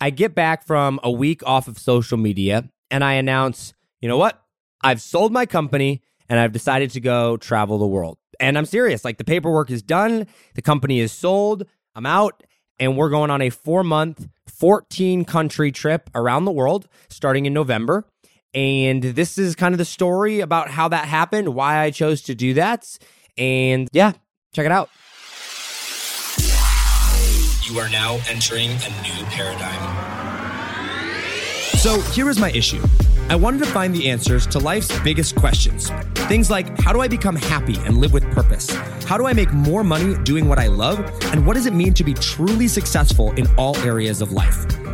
I get back from a week off of social media and I announce, you know what? I've sold my company and I've decided to go travel the world. And I'm serious. Like the paperwork is done, the company is sold, I'm out, and we're going on a four month, 14 country trip around the world starting in November. And this is kind of the story about how that happened, why I chose to do that. And yeah, check it out. You are now entering a new paradigm. So here is my issue. I wanted to find the answers to life's biggest questions. Things like how do I become happy and live with purpose? How do I make more money doing what I love? And what does it mean to be truly successful in all areas of life?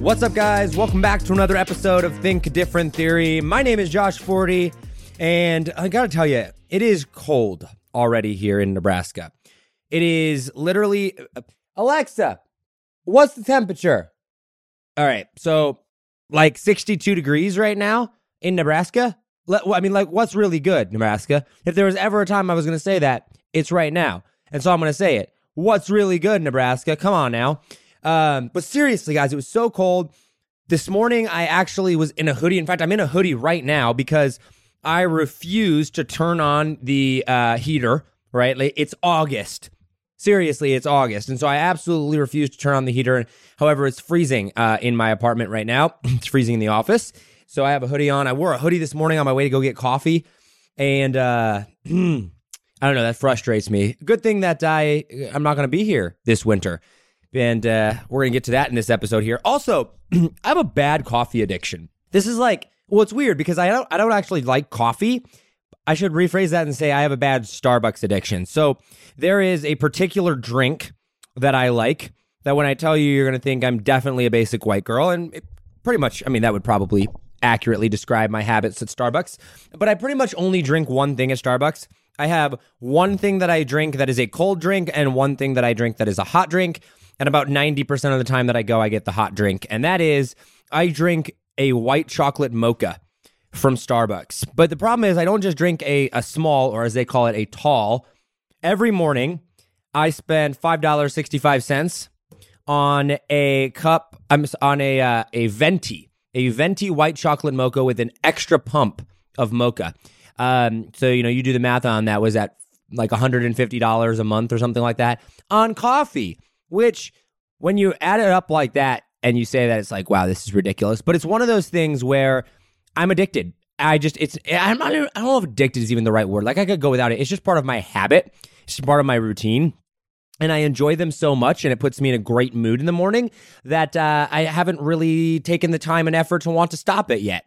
What's up, guys? Welcome back to another episode of Think Different Theory. My name is Josh Forti, and I gotta tell you, it is cold already here in Nebraska. It is literally Alexa, what's the temperature? All right, so like 62 degrees right now in Nebraska. I mean, like, what's really good, Nebraska? If there was ever a time I was gonna say that, it's right now. And so I'm gonna say it. What's really good, Nebraska? Come on now. Um, but seriously, guys, it was so cold. This morning, I actually was in a hoodie. In fact, I'm in a hoodie right now because I refuse to turn on the uh, heater, right? Like, it's August. Seriously, it's August. And so I absolutely refuse to turn on the heater. And however, it's freezing uh, in my apartment right now. it's freezing in the office. So I have a hoodie on. I wore a hoodie this morning on my way to go get coffee. And uh, I don't know, that frustrates me. Good thing that I, I'm not going to be here this winter and uh, we're gonna get to that in this episode here. Also, I have a bad coffee addiction. This is like, well, it's weird because I don't, I don't actually like coffee. I should rephrase that and say I have a bad Starbucks addiction. So there is a particular drink that I like that when I tell you, you're gonna think I'm definitely a basic white girl, and it, pretty much, I mean, that would probably accurately describe my habits at Starbucks. But I pretty much only drink one thing at Starbucks. I have one thing that I drink that is a cold drink and one thing that I drink that is a hot drink. And about 90% of the time that I go, I get the hot drink. And that is, I drink a white chocolate mocha from Starbucks. But the problem is, I don't just drink a, a small, or as they call it, a tall. Every morning, I spend $5.65 on a cup, I'm on a, uh, a venti, a venti white chocolate mocha with an extra pump of mocha. Um, so, you know, you do the math on that, was that like $150 a month or something like that on coffee which when you add it up like that and you say that it's like, wow, this is ridiculous. But it's one of those things where I'm addicted. I just, it's, I'm not, I don't know if addicted is even the right word. Like I could go without it. It's just part of my habit. It's just part of my routine. And I enjoy them so much, and it puts me in a great mood in the morning that uh, I haven't really taken the time and effort to want to stop it yet.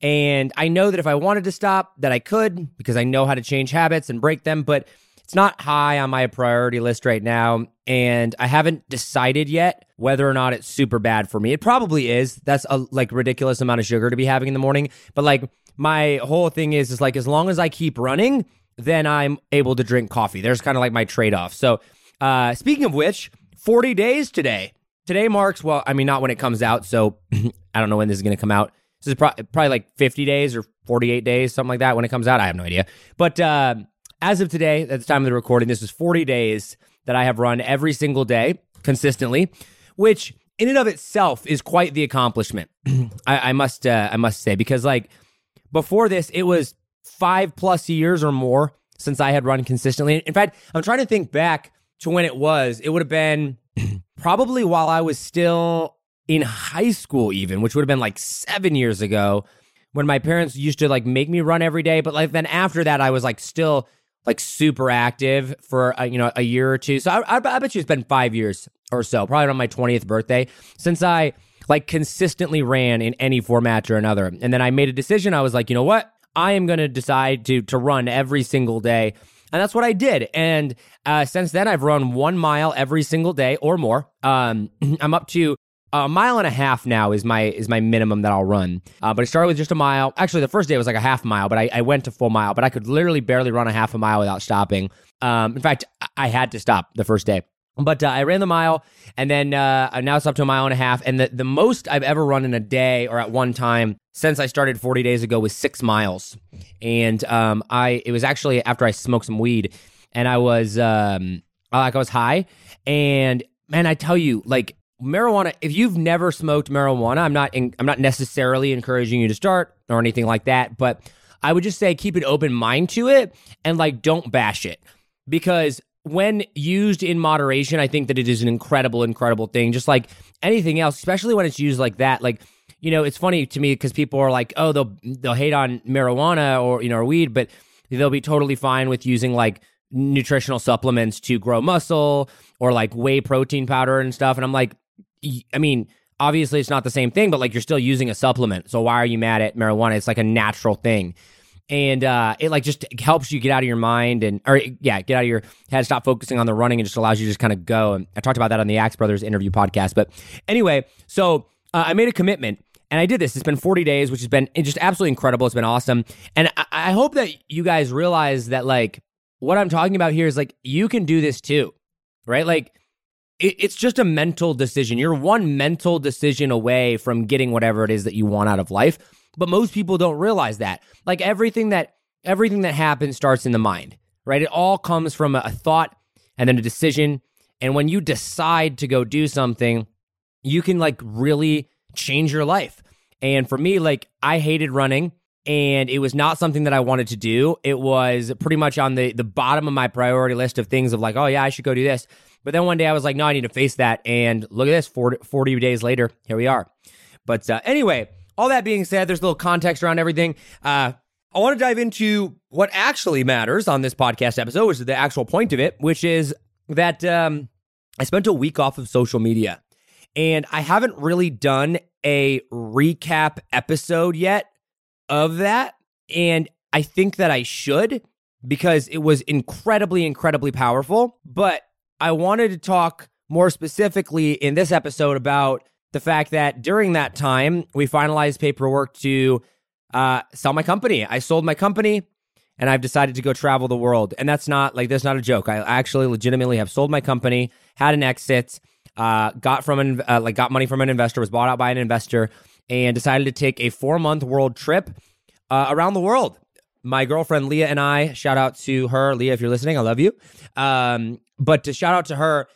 And I know that if I wanted to stop, that I could because I know how to change habits and break them. But it's not high on my priority list right now, and I haven't decided yet whether or not it's super bad for me. It probably is. That's a like ridiculous amount of sugar to be having in the morning, but like my whole thing is is like as long as I keep running, then I'm able to drink coffee. There's kind of like my trade-off. So, uh speaking of which, 40 days today. Today marks well, I mean not when it comes out, so I don't know when this is going to come out. This is pro- probably like 50 days or 48 days, something like that when it comes out. I have no idea. But uh as of today, at the time of the recording, this is 40 days that I have run every single day consistently, which in and of itself is quite the accomplishment. I, I, must uh, I must say because like before this, it was five plus years or more since I had run consistently. In fact, I'm trying to think back to when it was. It would have been probably while I was still in high school, even, which would have been like seven years ago when my parents used to like make me run every day. But like then after that, I was like still like super active for a, you know a year or two. So I, I, I bet you it's been five years or so, probably on my twentieth birthday, since I like consistently ran in any format or another. And then I made a decision. I was like, you know what? I am going to decide to to run every single day. And that's what I did. And uh, since then, I've run one mile every single day or more. Um, I'm up to a mile and a half now is my is my minimum that I'll run. Uh, but I started with just a mile. Actually, the first day was like a half mile, but I, I went to full mile. But I could literally barely run a half a mile without stopping. Um, in fact, I had to stop the first day. But uh, I ran the mile, and then uh, now it's up to a mile and a half. And the, the most I've ever run in a day or at one time since I started 40 days ago was six miles. And um, I it was actually after I smoked some weed, and I was um, like I was high. And man, I tell you, like marijuana. If you've never smoked marijuana, I'm not in, I'm not necessarily encouraging you to start or anything like that. But I would just say keep an open mind to it and like don't bash it because when used in moderation, I think that it is an incredible, incredible thing. Just like anything else, especially when it's used like that. Like, you know, it's funny to me because people are like, oh, they'll they'll hate on marijuana or you know or weed, but they'll be totally fine with using like nutritional supplements to grow muscle or like whey protein powder and stuff. And I'm like, I mean, obviously it's not the same thing, but like you're still using a supplement. So why are you mad at marijuana? It's like a natural thing. And uh, it like just helps you get out of your mind and or yeah get out of your head stop focusing on the running and just allows you to just kind of go. And i talked about that on the axe brothers interview podcast. But anyway so uh, i made a commitment and i did this. It's been 40 days which has been just absolutely incredible. It's been awesome. And I, I hope that you guys realize that like what i'm talking about here is like you can do this too right? Like it's just a mental decision you're one mental decision away from getting whatever it is that you want out of life but most people don't realize that. Like everything that everything that happens starts in the mind, right? It all comes from a, a thought and then a decision. And when you decide to go do something, you can like really change your life. And for me, like I hated running and it was not something that I wanted to do. It was pretty much on the the bottom of my priority list of things of like, oh yeah, I should go do this. But then one day I was like, no, I need to face that. And look at this, 40, 40 days later, here we are. But uh, anyway, all that being said, there's a little context around everything. Uh, I want to dive into what actually matters on this podcast episode, which is the actual point of it, which is that um, I spent a week off of social media and I haven't really done a recap episode yet of that. And I think that I should because it was incredibly, incredibly powerful. But I wanted to talk more specifically in this episode about the fact that during that time, we finalized paperwork to uh, sell my company. I sold my company and I've decided to go travel the world. And that's not like, that's not a joke. I actually legitimately have sold my company, had an exit, uh, got from an, uh, like got money from an investor, was bought out by an investor and decided to take a four month world trip uh, around the world. My girlfriend Leah and I, shout out to her. Leah, if you're listening, I love you. Um, but to shout out to her,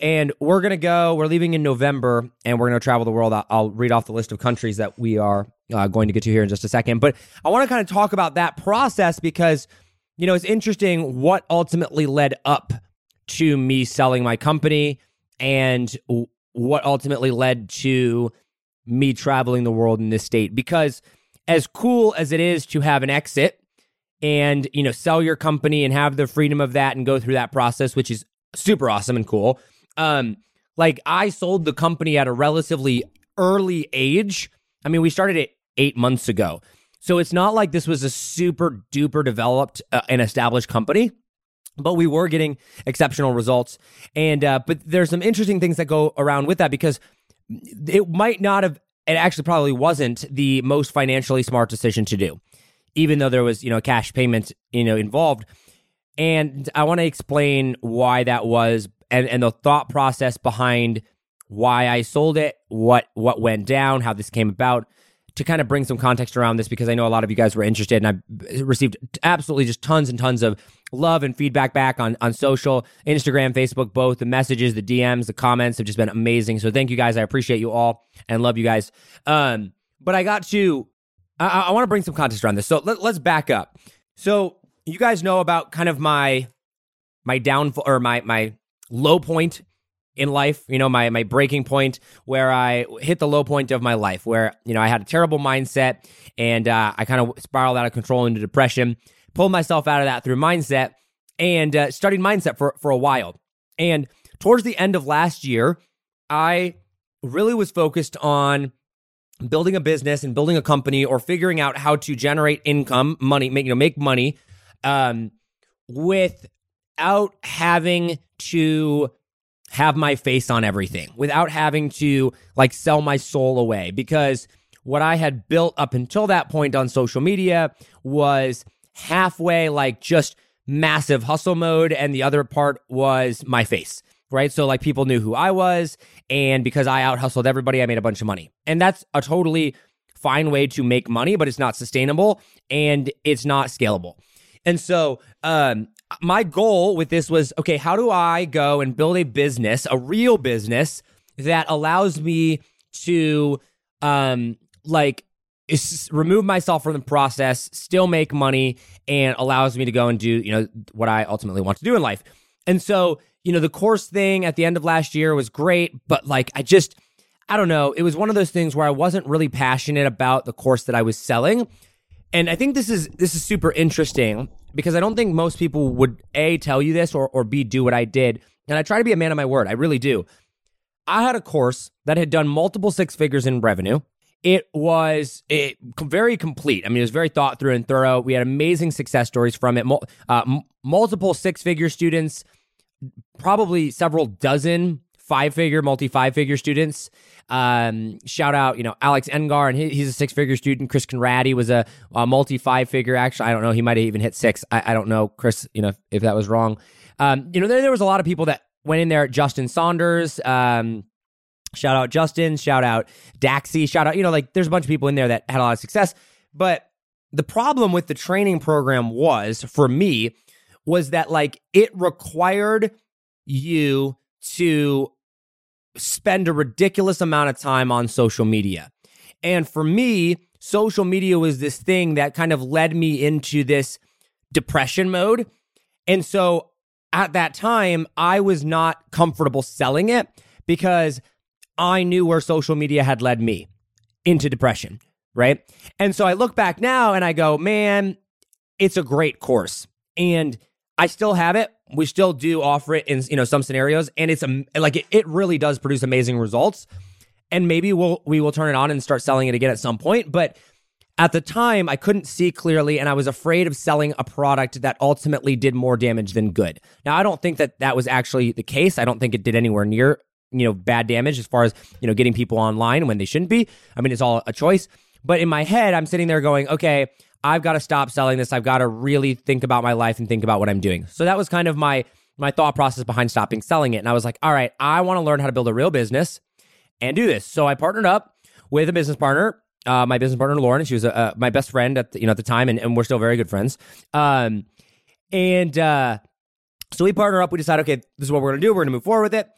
and we're gonna go. We're leaving in November, and we're gonna travel the world. I'll, I'll read off the list of countries that we are uh, going to get to here in just a second. But I want to kind of talk about that process because you know it's interesting what ultimately led up to me selling my company and what ultimately led to me traveling the world in this state. Because as cool as it is to have an exit and you know sell your company and have the freedom of that and go through that process, which is super awesome and cool. Um, like I sold the company at a relatively early age. I mean, we started it eight months ago. So it's not like this was a super duper developed uh, and established company, but we were getting exceptional results. And, uh, but there's some interesting things that go around with that because it might not have, it actually probably wasn't the most financially smart decision to do, even though there was, you know, cash payment, you know, involved. And I want to explain why that was and, and the thought process behind why I sold it, what what went down, how this came about, to kind of bring some context around this because I know a lot of you guys were interested and I received absolutely just tons and tons of love and feedback back on on social, Instagram, Facebook, both the messages, the DMs, the comments have just been amazing. So thank you guys. I appreciate you all and love you guys. Um, but I got to I, I want to bring some context around this. So let, let's back up. So you guys know about kind of my my downfall or my my low point in life, you know, my my breaking point where I hit the low point of my life, where you know I had a terrible mindset and uh, I kind of spiraled out of control into depression. Pulled myself out of that through mindset and uh, studied mindset for for a while. And towards the end of last year, I really was focused on building a business and building a company or figuring out how to generate income, money, make you know make money um, without having to have my face on everything without having to like sell my soul away because what I had built up until that point on social media was halfway like just massive hustle mode and the other part was my face right? So like people knew who I was and because I out hustled everybody I made a bunch of money. And that's a totally fine way to make money but it's not sustainable and it's not scalable. And so um my goal with this was okay, how do I go and build a business, a real business that allows me to um like remove myself from the process, still make money and allows me to go and do, you know, what I ultimately want to do in life. And so, you know, the course thing at the end of last year was great, but like I just I don't know, it was one of those things where I wasn't really passionate about the course that I was selling. And I think this is this is super interesting because I don't think most people would A, tell you this or, or B, do what I did. And I try to be a man of my word. I really do. I had a course that had done multiple six figures in revenue. It was it, very complete. I mean, it was very thought through and thorough. We had amazing success stories from it. Uh, m- multiple six figure students, probably several dozen five figure, multi five figure students. Um, shout out, you know, Alex Engar, and he, he's a six figure student. Chris Conradi was a, a multi five figure. Actually, I don't know. He might have even hit six. I, I, don't know, Chris, you know, if that was wrong. Um, you know, there, there was a lot of people that went in there. Justin Saunders, um, shout out Justin, shout out Daxi, shout out, you know, like there's a bunch of people in there that had a lot of success. But the problem with the training program was for me was that like it required you to spend a ridiculous amount of time on social media. And for me, social media was this thing that kind of led me into this depression mode. And so at that time, I was not comfortable selling it because I knew where social media had led me into depression, right? And so I look back now and I go, man, it's a great course. And I still have it. We still do offer it in you know some scenarios and it's like it, it really does produce amazing results. And maybe we'll we will turn it on and start selling it again at some point. But at the time i couldn't see clearly and i was afraid of selling a product that ultimately did more damage than good. Now i don't think that that was actually the case. I don't think it did anywhere near you know bad damage as far as you know getting people online when they shouldn't be i mean it's all a choice but in my head i'm sitting there going okay I've got to stop selling this. I've got to really think about my life and think about what I'm doing. So that was kind of my my thought process behind stopping selling it. And I was like, all right, I want to learn how to build a real business and do this. So I partnered up with a business partner, uh, my business partner Lauren. She was uh, my best friend at the, you know at the time, and, and we're still very good friends. Um, and uh, so we partner up. We decide, okay, this is what we're to do. We're to move forward with it.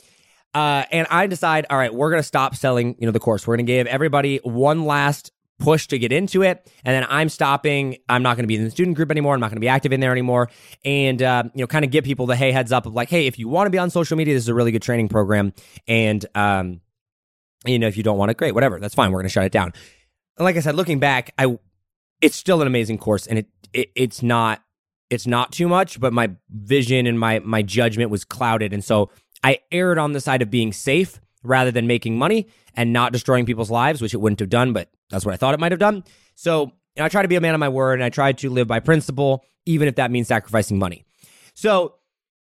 Uh, and I decide, all right, we're going to stop selling, you know, the course. We're going to give everybody one last push to get into it. And then I'm stopping. I'm not going to be in the student group anymore. I'm not going to be active in there anymore. And, uh, you know, kind of give people the hey heads up of like, hey, if you want to be on social media, this is a really good training program. And, um, you know, if you don't want it, great, whatever. That's fine. We're going to shut it down. And like I said, looking back, I, it's still an amazing course and it, it it's not, it's not too much, but my vision and my, my judgment was clouded. And so I erred on the side of being safe rather than making money and not destroying people's lives, which it wouldn't have done, but that's what I thought it might have done. So I try to be a man of my word and I try to live by principle, even if that means sacrificing money. So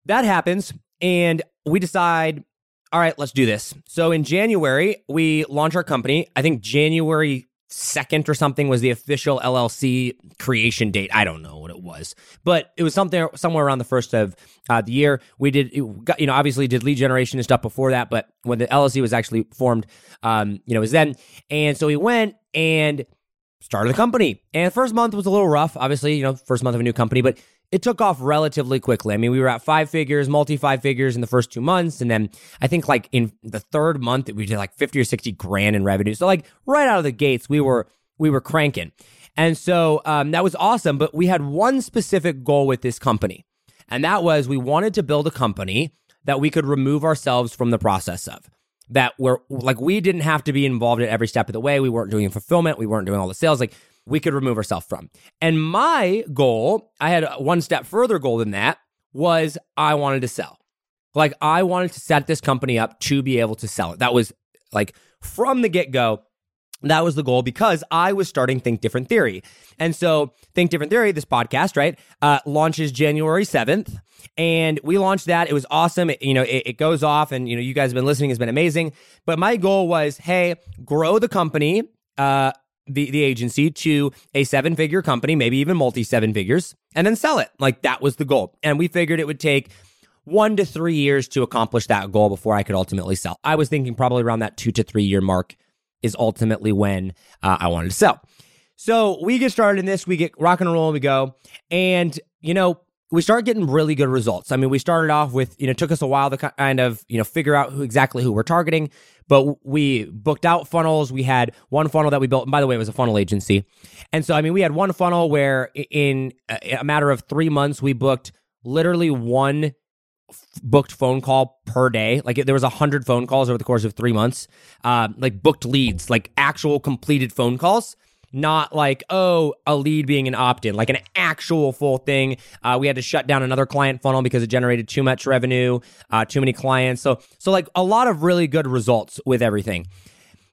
that happens, and we decide, all right, let's do this. So in January, we launch our company. I think January second or something was the official LLC creation date. I don't know was, but it was something somewhere around the first of uh, the year. We did, got, you know, obviously did lead generation and stuff before that, but when the LLC was actually formed, um, you know, it was then. And so we went and started the company. And the first month was a little rough, obviously, you know, first month of a new company, but it took off relatively quickly. I mean, we were at five figures, multi five figures in the first two months. And then I think like in the third month, we did like 50 or 60 grand in revenue. So like right out of the gates, we were, we were cranking. And so um, that was awesome. But we had one specific goal with this company. And that was we wanted to build a company that we could remove ourselves from the process of. That we're like, we didn't have to be involved at every step of the way. We weren't doing fulfillment. We weren't doing all the sales. Like, we could remove ourselves from. And my goal, I had one step further goal than that, was I wanted to sell. Like I wanted to set this company up to be able to sell it. That was like from the get go. That was the goal because I was starting Think Different Theory. And so, Think Different Theory, this podcast, right, uh, launches January 7th. And we launched that. It was awesome. It, you know, it, it goes off, and, you know, you guys have been listening, has been amazing. But my goal was hey, grow the company, uh, the, the agency to a seven figure company, maybe even multi seven figures, and then sell it. Like that was the goal. And we figured it would take one to three years to accomplish that goal before I could ultimately sell. I was thinking probably around that two to three year mark is ultimately when uh, I wanted to sell. So we get started in this, we get rock and roll, and we go. And, you know, we start getting really good results. I mean, we started off with, you know, it took us a while to kind of, you know, figure out who exactly who we're targeting, but we booked out funnels. We had one funnel that we built. And by the way, it was a funnel agency. And so, I mean, we had one funnel where in a matter of three months, we booked literally one booked phone call per day. Like there was a hundred phone calls over the course of three months. Uh, like booked leads, like actual completed phone calls. Not like oh a lead being an opt-in, like an actual full thing. Uh, we had to shut down another client funnel because it generated too much revenue, uh, too many clients. So so like a lot of really good results with everything.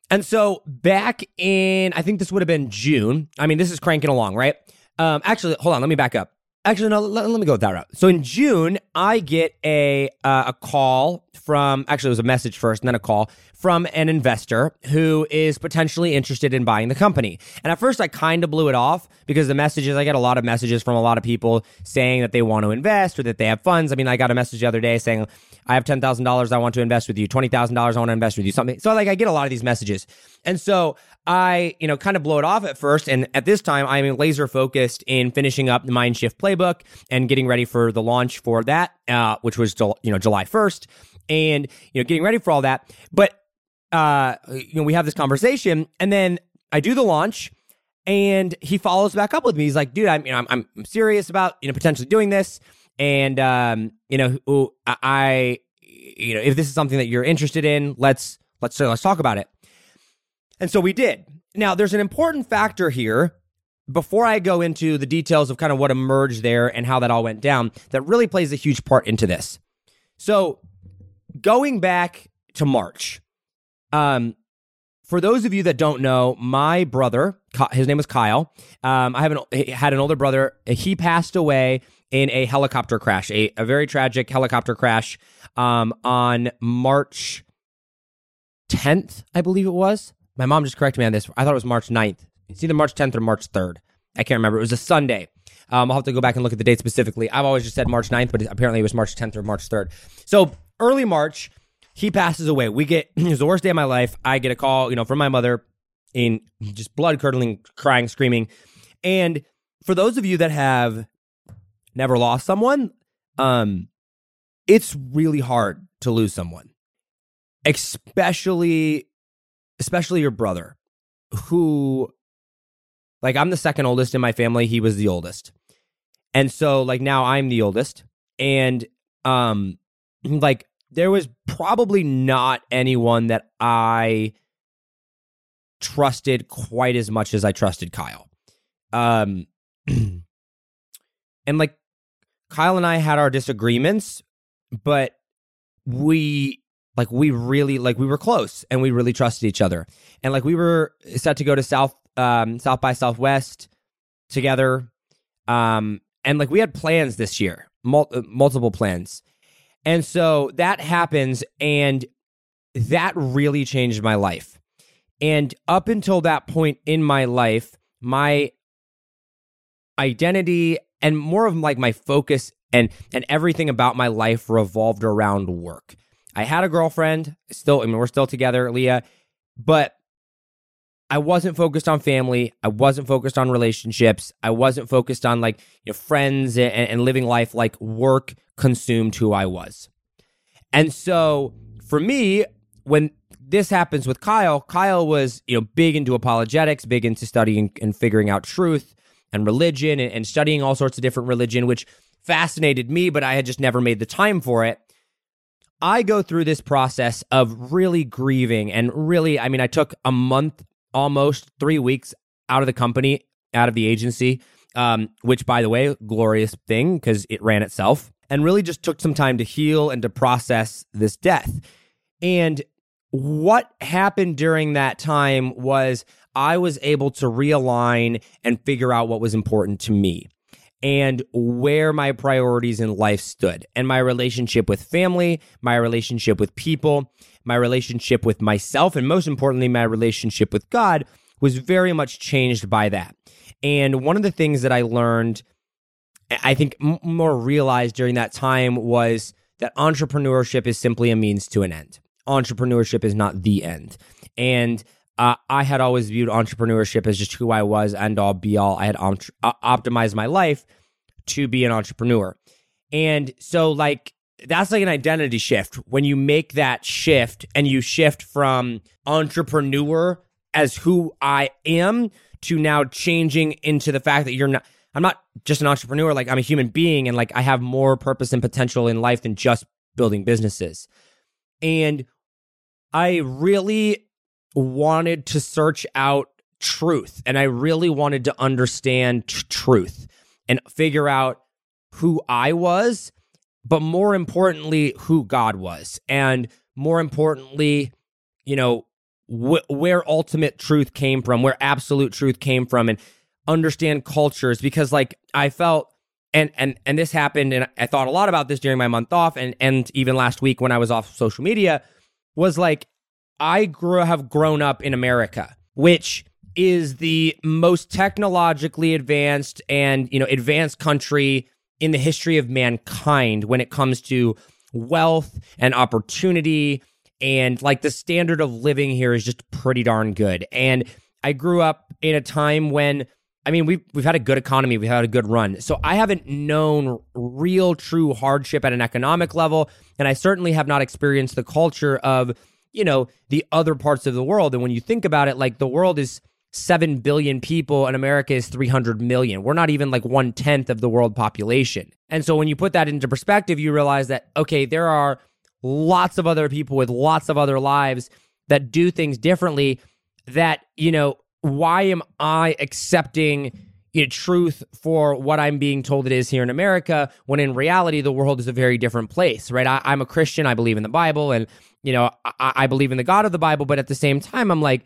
And so back in I think this would have been June. I mean this is cranking along, right? Um, actually, hold on, let me back up. Actually, no. Let, let, me go with that route. So in June, I get a uh, a call from. Actually, it was a message first, and then a call from an investor who is potentially interested in buying the company. And at first, I kind of blew it off because the messages. I get a lot of messages from a lot of people saying that they want to invest or that they have funds. I mean, I got a message the other day saying I have ten thousand dollars. I want to invest with you. Twenty thousand dollars. I want to invest with you. Something. So like, I get a lot of these messages, and so I, you know, kind of blow it off at first. And at this time, I'm laser focused in finishing up the Mindshift playbook and getting ready for the launch for that, uh, which was, you know, July 1st. And, you know, getting ready for all that. But, uh, you know, we have this conversation and then I do the launch and he follows back up with me. He's like, dude, I'm, you know, I'm, I'm serious about, you know, potentially doing this. And, um, you know, I, you know, if this is something that you're interested in, let's, let's, let's talk about it. And so we did. Now, there's an important factor here before I go into the details of kind of what emerged there and how that all went down that really plays a huge part into this. So, going back to March, um, for those of you that don't know, my brother, his name was Kyle. Um, I have an, had an older brother. He passed away in a helicopter crash, a, a very tragic helicopter crash um, on March 10th, I believe it was. My mom just corrected me on this. I thought it was March 9th. It's either March 10th or March 3rd. I can't remember. It was a Sunday. Um, I'll have to go back and look at the date specifically. I've always just said March 9th, but apparently it was March 10th or March 3rd. So early March, he passes away. We get, it was the worst day of my life. I get a call, you know, from my mother in just blood curdling, crying, screaming. And for those of you that have never lost someone, um, it's really hard to lose someone, especially especially your brother, who, like, I'm the second oldest in my family. He was the oldest. And so, like, now I'm the oldest. And, um, like, there was probably not anyone that I trusted quite as much as I trusted Kyle. Um, and like, Kyle and I had our disagreements, but we like we really like we were close and we really trusted each other. And like we were set to go to south um south by southwest together. Um and like we had plans this year mul- uh, multiple plans. And so that happens and that really changed my life. And up until that point in my life my identity and more of like my focus and and everything about my life revolved around work I had a girlfriend, still, I mean, we're still together, Leah, but I wasn't focused on family. I wasn't focused on relationships. I wasn't focused on like you know, friends and, and living life. Like work consumed who I was. And so for me, when this happens with Kyle, Kyle was, you know, big into apologetics, big into studying and figuring out truth and religion and, and studying all sorts of different religion, which fascinated me, but I had just never made the time for it. I go through this process of really grieving and really, I mean, I took a month, almost three weeks out of the company, out of the agency, um, which, by the way, glorious thing because it ran itself, and really just took some time to heal and to process this death. And what happened during that time was I was able to realign and figure out what was important to me and where my priorities in life stood and my relationship with family, my relationship with people, my relationship with myself, and most importantly, my relationship with God was very much changed by that. And one of the things that I learned, I think more realized during that time was that entrepreneurship is simply a means to an end entrepreneurship is not the end. And uh, I had always viewed entrepreneurship as just who I was, end all be all. I had uh, optimized my life to be an entrepreneur. And so, like, that's like an identity shift when you make that shift and you shift from entrepreneur as who I am to now changing into the fact that you're not, I'm not just an entrepreneur, like, I'm a human being and like I have more purpose and potential in life than just building businesses. And I really wanted to search out truth and I really wanted to understand t- truth and figure out who I was, but more importantly, who God was. And more importantly, you know, wh- where ultimate truth came from, where absolute truth came from, and understand cultures because, like, I felt. And, and and this happened and I thought a lot about this during my month off and and even last week when I was off social media was like I grew have grown up in America, which is the most technologically advanced and you know advanced country in the history of mankind when it comes to wealth and opportunity. And like the standard of living here is just pretty darn good. And i grew up in a time when i mean we've, we've had a good economy we've had a good run so i haven't known real true hardship at an economic level and i certainly have not experienced the culture of you know, the other parts of the world. And when you think about it, like the world is 7 billion people and America is 300 million. We're not even like one tenth of the world population. And so when you put that into perspective, you realize that, okay, there are lots of other people with lots of other lives that do things differently. That, you know, why am I accepting you know, truth for what I'm being told it is here in America when in reality the world is a very different place, right? I, am a Christian. I believe in the Bible and you know, I, I believe in the God of the Bible, but at the same time, I'm like,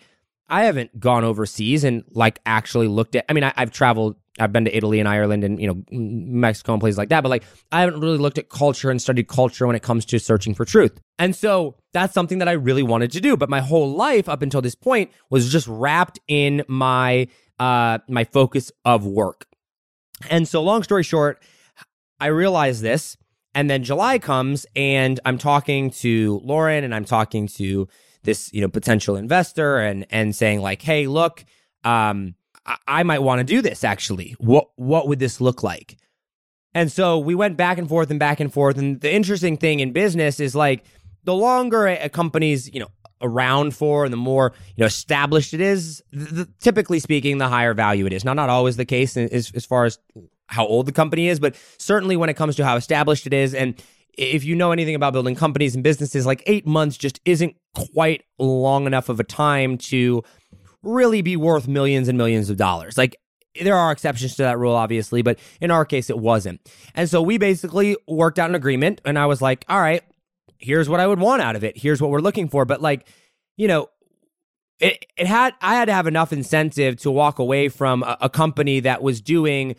I haven't gone overseas and like actually looked at. I mean, I, have traveled, I've been to Italy and Ireland and you know Mexico and places like that, but like I haven't really looked at culture and studied culture when it comes to searching for truth. And so that's something that I really wanted to do. But my whole life up until this point was just wrapped in my uh my focus of work. And so, long story short, I realized this and then July comes and I'm talking to Lauren and I'm talking to this, you know, potential investor and and saying like, "Hey, look, um I, might want to do this actually. What what would this look like?" And so we went back and forth and back and forth and the interesting thing in business is like the longer a, a company's, you know, around for and the more you know established it is the, typically speaking the higher value it is now not always the case as, as far as how old the company is, but certainly when it comes to how established it is. And if you know anything about building companies and businesses, like eight months just isn't quite long enough of a time to really be worth millions and millions of dollars. Like there are exceptions to that rule, obviously, but in our case, it wasn't. And so we basically worked out an agreement, and I was like, all right, here's what I would want out of it. Here's what we're looking for. But like, you know, it, it had I had to have enough incentive to walk away from a, a company that was doing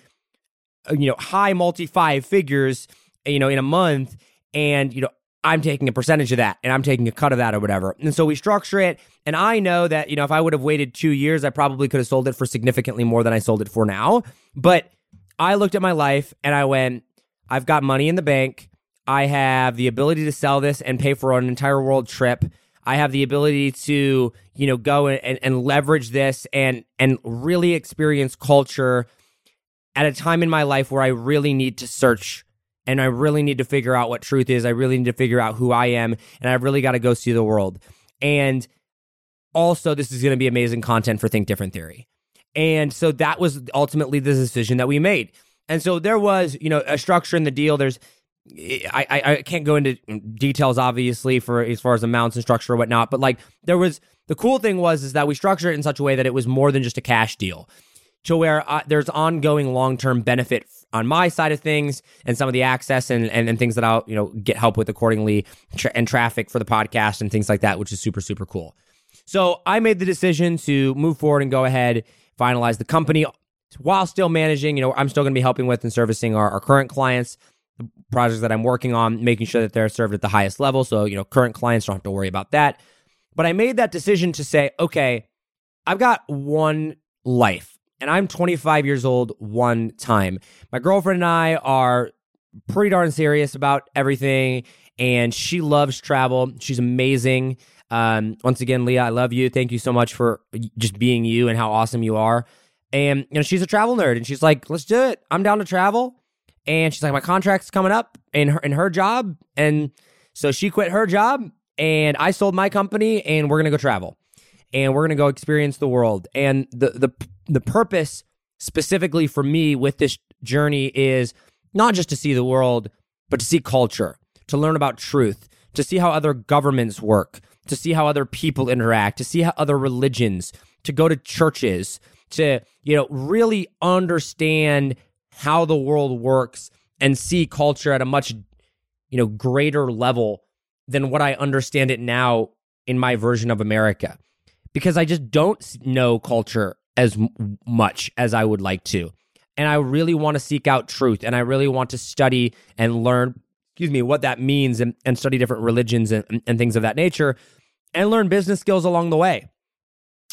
uh, you know, high multi five figures, you know, in a month. And, you know, I'm taking a percentage of that and I'm taking a cut of that or whatever. And so we structure it. And I know that, you know, if I would have waited two years, I probably could have sold it for significantly more than I sold it for now. But I looked at my life and I went, I've got money in the bank. I have the ability to sell this and pay for an entire world trip. I have the ability to, you know, go and, and leverage this and and really experience culture at a time in my life where I really need to search and I really need to figure out what truth is. I really need to figure out who I am and I've really got to go see the world. And also, this is going to be amazing content for Think Different Theory. And so that was ultimately the decision that we made. And so there was, you know, a structure in the deal. There's, I, I, I can't go into details, obviously, for as far as amounts and structure or whatnot, but like there was, the cool thing was is that we structured it in such a way that it was more than just a cash deal to where uh, there's ongoing long term benefit on my side of things and some of the access and, and, and things that I'll, you know, get help with accordingly tra- and traffic for the podcast and things like that, which is super, super cool. So I made the decision to move forward and go ahead, finalize the company while still managing, you know, I'm still going to be helping with and servicing our, our current clients, the projects that I'm working on, making sure that they're served at the highest level. So, you know, current clients don't have to worry about that. But I made that decision to say, okay, I've got one life and I'm 25 years old one time. My girlfriend and I are pretty darn serious about everything and she loves travel. She's amazing. Um, once again, Leah, I love you. Thank you so much for just being you and how awesome you are. And you know, she's a travel nerd and she's like, "Let's do it. I'm down to travel." And she's like, "My contract's coming up in her in her job." And so she quit her job and I sold my company and we're to go travel. And we're to go experience the world. And the the the purpose specifically for me with this journey is not just to see the world, but to see culture, to learn about truth, to see how other governments work, to see how other people interact, to see how other religions, to go to churches, to, you know, really understand how the world works and see culture at a much, you know, greater level than what I understand it now in my version of America. Because I just don't know culture as much as I would like to. And I really want to seek out truth and I really want to study and learn, excuse me, what that means and, and study different religions and, and things of that nature and learn business skills along the way.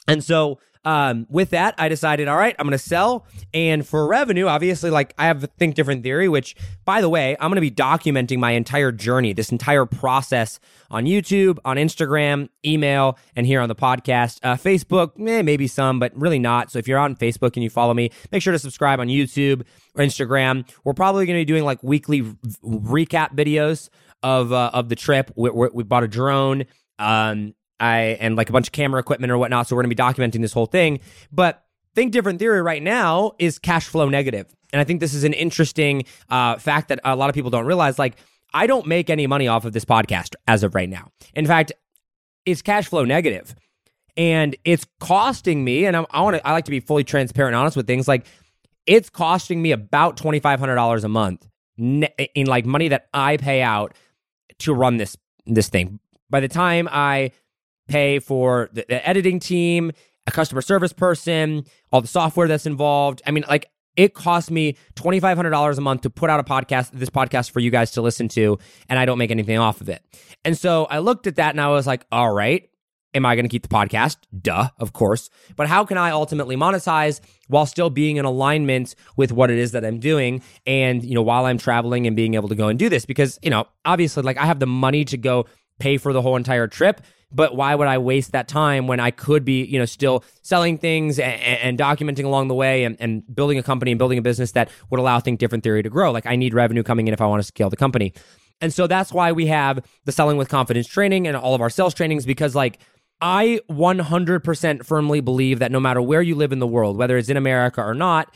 And so um, with that, I decided, all right, I'm going to sell. And for revenue, obviously, like I have a Think Different theory, which, by the way, I'm going to be documenting my entire journey, this entire process on YouTube, on Instagram, email, and here on the podcast. Uh, Facebook, eh, maybe some, but really not. So if you're on Facebook and you follow me, make sure to subscribe on YouTube or Instagram. We're probably going to be doing like weekly recap videos of uh, of the trip. We, we, we bought a drone. Um, I and like a bunch of camera equipment or whatnot. So we're going to be documenting this whole thing. But Think Different Theory right now is cash flow negative. And I think this is an interesting uh, fact that a lot of people don't realize. Like, I don't make any money off of this podcast as of right now. In fact, it's cash flow negative, and it's costing me. And I, I want to. I like to be fully transparent and honest with things. Like, it's costing me about twenty five hundred dollars a month in like money that I pay out to run this this thing. By the time I pay for the, the editing team, a customer service person, all the software that's involved. I mean, like it cost me $2500 a month to put out a podcast this podcast for you guys to listen to and i don't make anything off of it. And so i looked at that and i was like all right am i going to keep the podcast? Duh of course. But how can i ultimately monetize while still being in alignment with what it is that i'm doing and you know while i'm traveling and being able to go and do this? Because you know obviously like i have the money to go pay for the whole entire trip but why would I waste that time when I could be, you know, still selling things and, and documenting along the way and, and, building a company and building a business that would allow Think Different Theory to grow? Like I need revenue coming in if I want to scale the company. And so that's why we have the selling with confidence training and all of our sales trainings because like I 100% firmly believe that no matter where you live in the world, whether it's in America or not,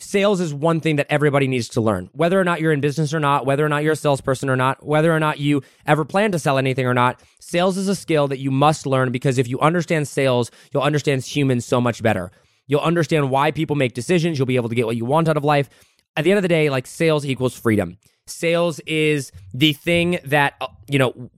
sales is one thing that everybody needs to learn. Whether or not you're in business or not, whether or not you're a salesperson or not, whether or not you ever plan to sell anything or not, sales is a skill that you must learn because if you understand sales, you'll understand humans so much better. You'll understand why people make decisions. You'll be able to get what you want out of life. At the end of the day, like sales equals freedom. Sales is the thing that, uh, you know,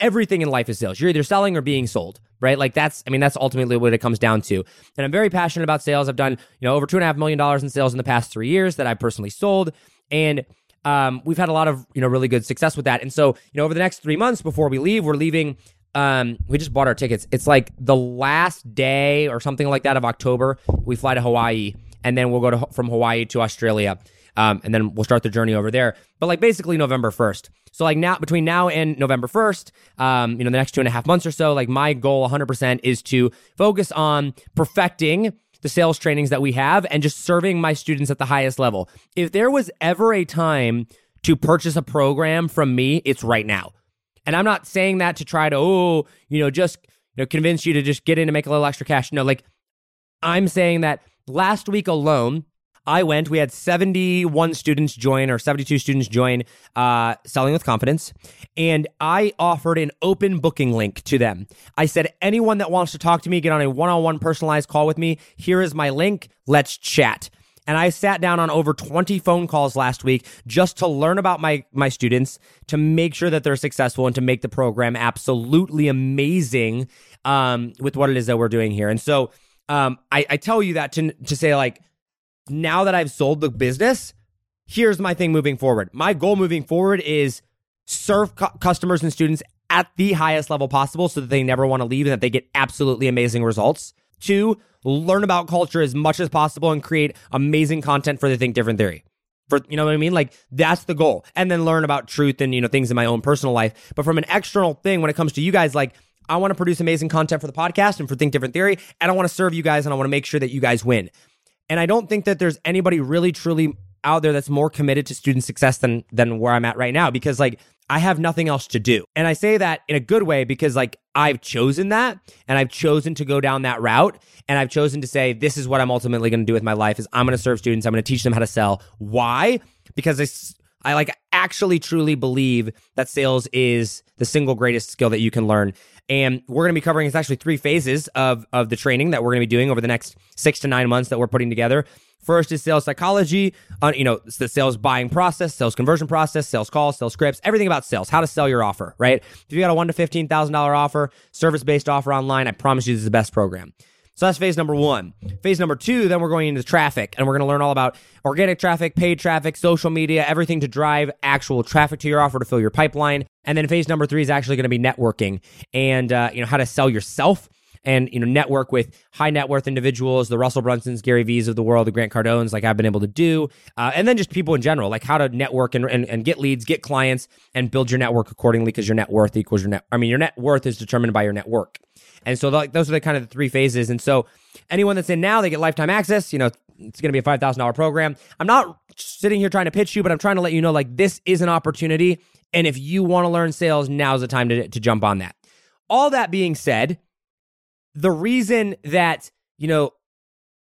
everything in life is sales. You're either selling or being sold, right? Like that's, I mean, that's ultimately what it comes down to. And I'm very passionate about sales. I've done, you know, over two and a half million dollars in sales in the past three years that I personally sold. And um, we've had a lot of, you know, really good success with that. And so, you know, over the next three months before we leave, we're leaving. Um, we just bought our tickets. It's like the last day or something like that of October. We fly to Hawaii and then we'll go to from Hawaii to Australia. Um, and then we'll start the journey over there. But like basically November 1st. So like now between now and November 1st, um, you know, the next two and a half months or so, like my goal 100% is to focus on perfecting the sales trainings that we have and just serving my students at the highest level. If there was ever a time to purchase a program from me, it's right now. And I'm not saying that to try to, oh, you know, just you know, convince you to just get in and make a little extra cash. No, like I'm saying that last week alone, I went. We had 71 students join or 72 students join uh, Selling with Confidence. And I offered an open booking link to them. I said, anyone that wants to talk to me, get on a one on one personalized call with me, here is my link. Let's chat. And I sat down on over 20 phone calls last week just to learn about my my students, to make sure that they're successful and to make the program absolutely amazing um, with what it is that we're doing here. And so um, I, I tell you that to to say like now that I've sold the business, here's my thing moving forward. My goal moving forward is serve cu- customers and students at the highest level possible so that they never want to leave and that they get absolutely amazing results. Two, learn about culture as much as possible and create amazing content for the Think Different theory. For you know what I mean? Like that's the goal. And then learn about truth and you know things in my own personal life. But from an external thing, when it comes to you guys, like I want to produce amazing content for the podcast and for Think Different Theory, and I want to serve you guys and I want to make sure that you guys win. And I don't think that there's anybody really truly out there that's more committed to student success than than where I'm at right now because like I have nothing else to do. And I say that in a good way because like I've chosen that and I've chosen to go down that route and I've chosen to say this is what I'm ultimately going to do with my life is I'm going to serve students, I'm going to teach them how to sell. Why? Because I I like actually truly believe that sales is the single greatest skill that you can learn. And we're going to be covering it's actually three phases of of the training that we're going to be doing over the next 6 to 9 months that we're putting together. First is sales psychology, uh, you know, the sales buying process, sales conversion process, sales calls, sales scripts, everything about sales, how to sell your offer, right? If you got a one to fifteen thousand dollar offer, service based offer online, I promise you this is the best program. So that's phase number one. Phase number two, then we're going into traffic and we're going to learn all about organic traffic, paid traffic, social media, everything to drive actual traffic to your offer to fill your pipeline. And then phase number three is actually going to be networking and, uh, you know, how to sell yourself and you know network with high net worth individuals, the Russell Brunsons, Gary V's of the world, the Grant Cardones, like I've been able to do, uh, and then just people in general, like how to network and, and, and get leads, get clients, and build your network accordingly because your net worth equals your net. I mean, your net worth is determined by your network, and so like those are the kind of the three phases. And so anyone that's in now, they get lifetime access. You know, it's going to be a five thousand dollar program. I'm not sitting here trying to pitch you, but I'm trying to let you know like this is an opportunity, and if you want to learn sales, now's the time to to jump on that. All that being said, the reason that, you know,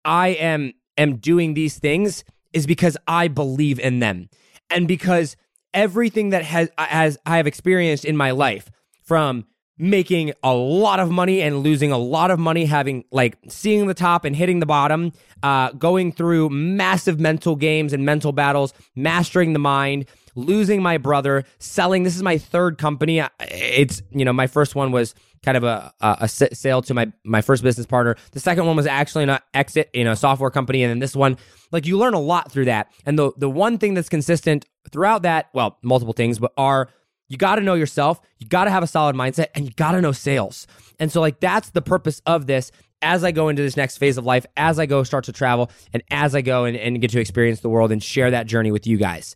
I am am doing these things is because I believe in them. And because everything that has as I have experienced in my life from making a lot of money and losing a lot of money having like seeing the top and hitting the bottom uh, going through massive mental games and mental battles mastering the mind losing my brother selling this is my third company it's you know my first one was kind of a, a, a sale to my my first business partner. The second one was actually an exit in a software company, and then this one, like you learn a lot through that. And the the one thing that's consistent throughout that, well, multiple things, but are you got to know yourself, you got to have a solid mindset, and you got to know sales. And so, like that's the purpose of this. As I go into this next phase of life, as I go start to travel, and as I go and, and get to experience the world and share that journey with you guys.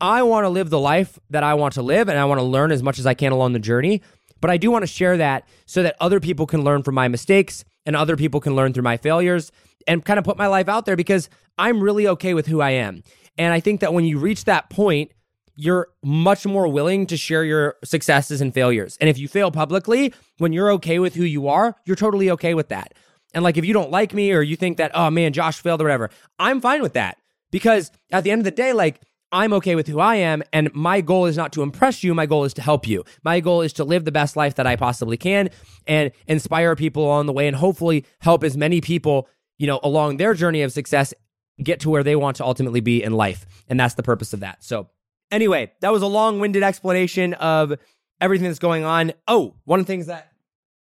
I want to live the life that I want to live, and I want to learn as much as I can along the journey. But I do want to share that so that other people can learn from my mistakes and other people can learn through my failures and kind of put my life out there because I'm really okay with who I am. And I think that when you reach that point, you're much more willing to share your successes and failures. And if you fail publicly, when you're okay with who you are, you're totally okay with that. And like if you don't like me or you think that, oh man, Josh failed or whatever, I'm fine with that. Because at the end of the day, like I'm okay with who I am. And my goal is not to impress you. My goal is to help you. My goal is to live the best life that I possibly can and inspire people along the way and hopefully help as many people, you know, along their journey of success get to where they want to ultimately be in life. And that's the purpose of that. So, anyway, that was a long winded explanation of everything that's going on. Oh, one of the things that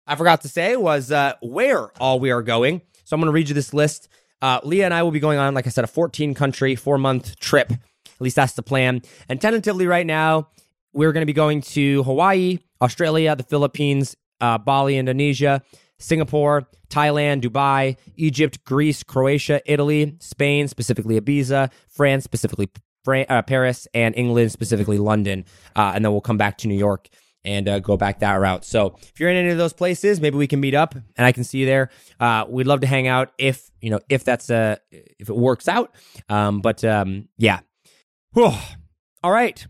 I forgot to say was uh, where all we are going. So, I'm going to read you this list. Uh, Leah and I will be going on, like I said, a 14 country, four month trip at least that's the plan. And tentatively, right now, we're going to be going to Hawaii, Australia, the Philippines, uh, Bali, Indonesia, Singapore, Thailand, Dubai, Egypt, Greece, Croatia, Italy, Spain, specifically Ibiza, France, specifically uh, Paris, and England, specifically London. Uh, and then we'll come back to New York and uh, go back that route. So if you're in any of those places, maybe we can meet up and I can see you there. Uh, we'd love to hang out if you know if that's uh if it works out. Um, but um, yeah, Whew. All right.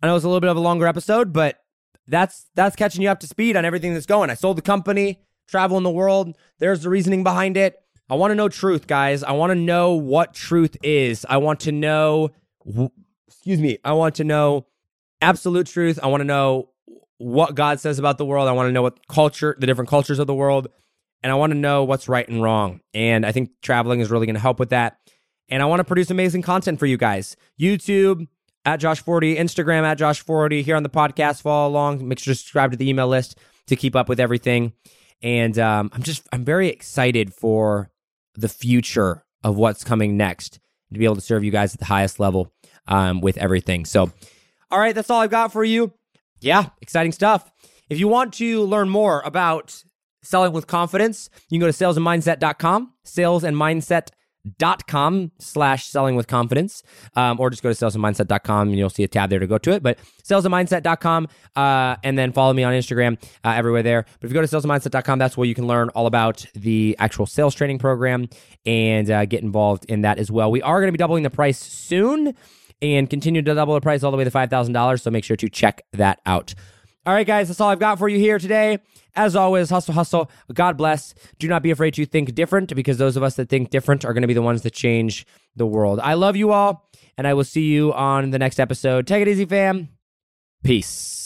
I know it's a little bit of a longer episode, but that's that's catching you up to speed on everything that's going. I sold the company, travel in the world. There's the reasoning behind it. I want to know truth, guys. I want to know what truth is. I want to know excuse me. I want to know absolute truth. I want to know what God says about the world. I want to know what culture, the different cultures of the world, and I want to know what's right and wrong. And I think traveling is really going to help with that. and I want to produce amazing content for you guys. YouTube at JoshForti, Instagram at JoshForti, here on the podcast, follow along. Make sure to subscribe to the email list to keep up with everything. And um, I'm just, I'm very excited for the future of what's coming next to be able to serve you guys at the highest level um, with everything. So, all right, that's all I've got for you. Yeah, exciting stuff. If you want to learn more about selling with confidence, you can go to salesandmindset.com, salesandmindset.com slash selling with confidence, um, or just go to salesandmindset.com and you'll see a tab there to go to it. But salesandmindset.com, uh, and then follow me on Instagram uh, everywhere there. But if you go to salesandmindset.com, that's where you can learn all about the actual sales training program and uh, get involved in that as well. We are going to be doubling the price soon and continue to double the price all the way to $5,000. So make sure to check that out. All right, guys, that's all I've got for you here today. As always, hustle, hustle. God bless. Do not be afraid to think different because those of us that think different are going to be the ones that change the world. I love you all, and I will see you on the next episode. Take it easy, fam. Peace.